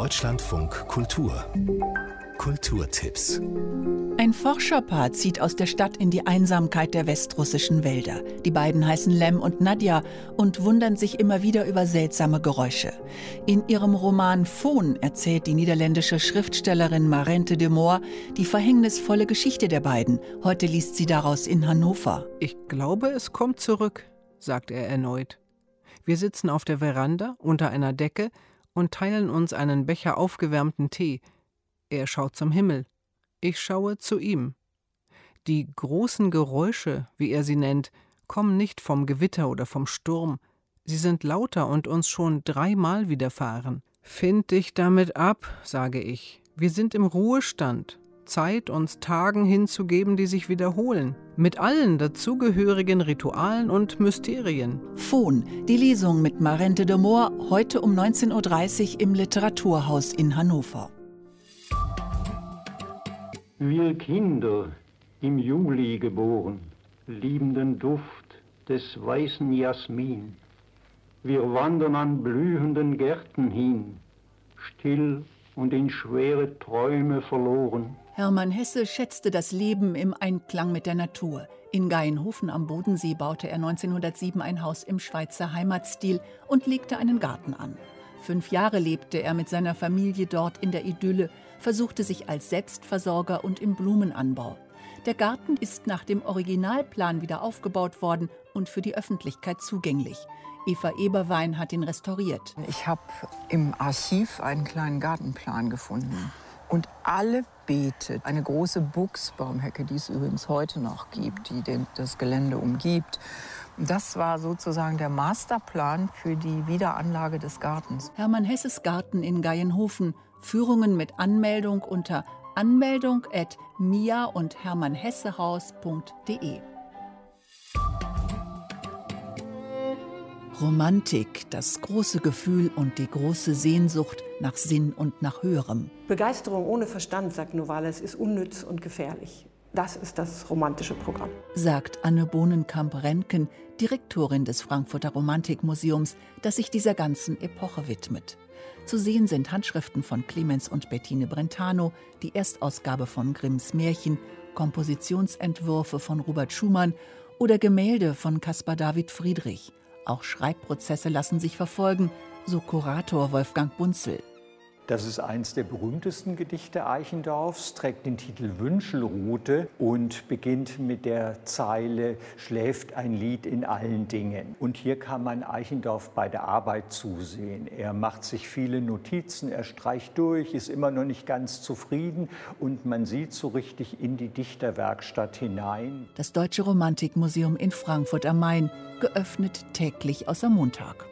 Deutschlandfunk Kultur Kulturtipps Ein Forscherpaar zieht aus der Stadt in die Einsamkeit der westrussischen Wälder. Die beiden heißen Lem und Nadja und wundern sich immer wieder über seltsame Geräusche. In ihrem Roman Phon erzählt die niederländische Schriftstellerin Marente de Moor die verhängnisvolle Geschichte der beiden. Heute liest sie daraus in Hannover. Ich glaube, es kommt zurück, sagt er erneut. Wir sitzen auf der Veranda unter einer Decke und teilen uns einen Becher aufgewärmten Tee. Er schaut zum Himmel. Ich schaue zu ihm. Die großen Geräusche, wie er sie nennt, kommen nicht vom Gewitter oder vom Sturm. Sie sind lauter und uns schon dreimal widerfahren. Find dich damit ab, sage ich. Wir sind im Ruhestand. Zeit, uns Tagen hinzugeben, die sich wiederholen, mit allen dazugehörigen Ritualen und Mysterien. Phon, die Lesung mit Marente de Moor, heute um 19.30 Uhr im Literaturhaus in Hannover. Wir Kinder, im Juli geboren, lieben den Duft des weißen Jasmin. Wir wandern an blühenden Gärten hin, still und in schwere Träume verloren. Hermann Hesse schätzte das Leben im Einklang mit der Natur. In Gaienhofen am Bodensee baute er 1907 ein Haus im Schweizer Heimatstil und legte einen Garten an. Fünf Jahre lebte er mit seiner Familie dort in der Idylle, versuchte sich als Selbstversorger und im Blumenanbau. Der Garten ist nach dem Originalplan wieder aufgebaut worden und für die Öffentlichkeit zugänglich. Eva Eberwein hat ihn restauriert. Ich habe im Archiv einen kleinen Gartenplan gefunden. Und alle Beete, eine große Buchsbaumhecke, die es übrigens heute noch gibt, die den, das Gelände umgibt. Das war sozusagen der Masterplan für die Wiederanlage des Gartens. Hermann Hesses Garten in Gaienhofen Führungen mit Anmeldung unter anmeldung at mia und hermannhessehaus.de. Romantik, das große Gefühl und die große Sehnsucht nach Sinn und nach Höherem. Begeisterung ohne Verstand, sagt Novalis, ist unnütz und gefährlich. Das ist das romantische Programm. Sagt Anne Bohnenkamp-Renken, Direktorin des Frankfurter Romantikmuseums, das sich dieser ganzen Epoche widmet. Zu sehen sind Handschriften von Clemens und Bettine Brentano, die Erstausgabe von Grimms Märchen, Kompositionsentwürfe von Robert Schumann oder Gemälde von Caspar David Friedrich. Auch Schreibprozesse lassen sich verfolgen, so Kurator Wolfgang Bunzel. Das ist eines der berühmtesten Gedichte Eichendorffs, trägt den Titel Wünschelrute und beginnt mit der Zeile Schläft ein Lied in allen Dingen. Und hier kann man Eichendorff bei der Arbeit zusehen. Er macht sich viele Notizen, er streicht durch, ist immer noch nicht ganz zufrieden und man sieht so richtig in die Dichterwerkstatt hinein. Das Deutsche Romantikmuseum in Frankfurt am Main, geöffnet täglich außer Montag.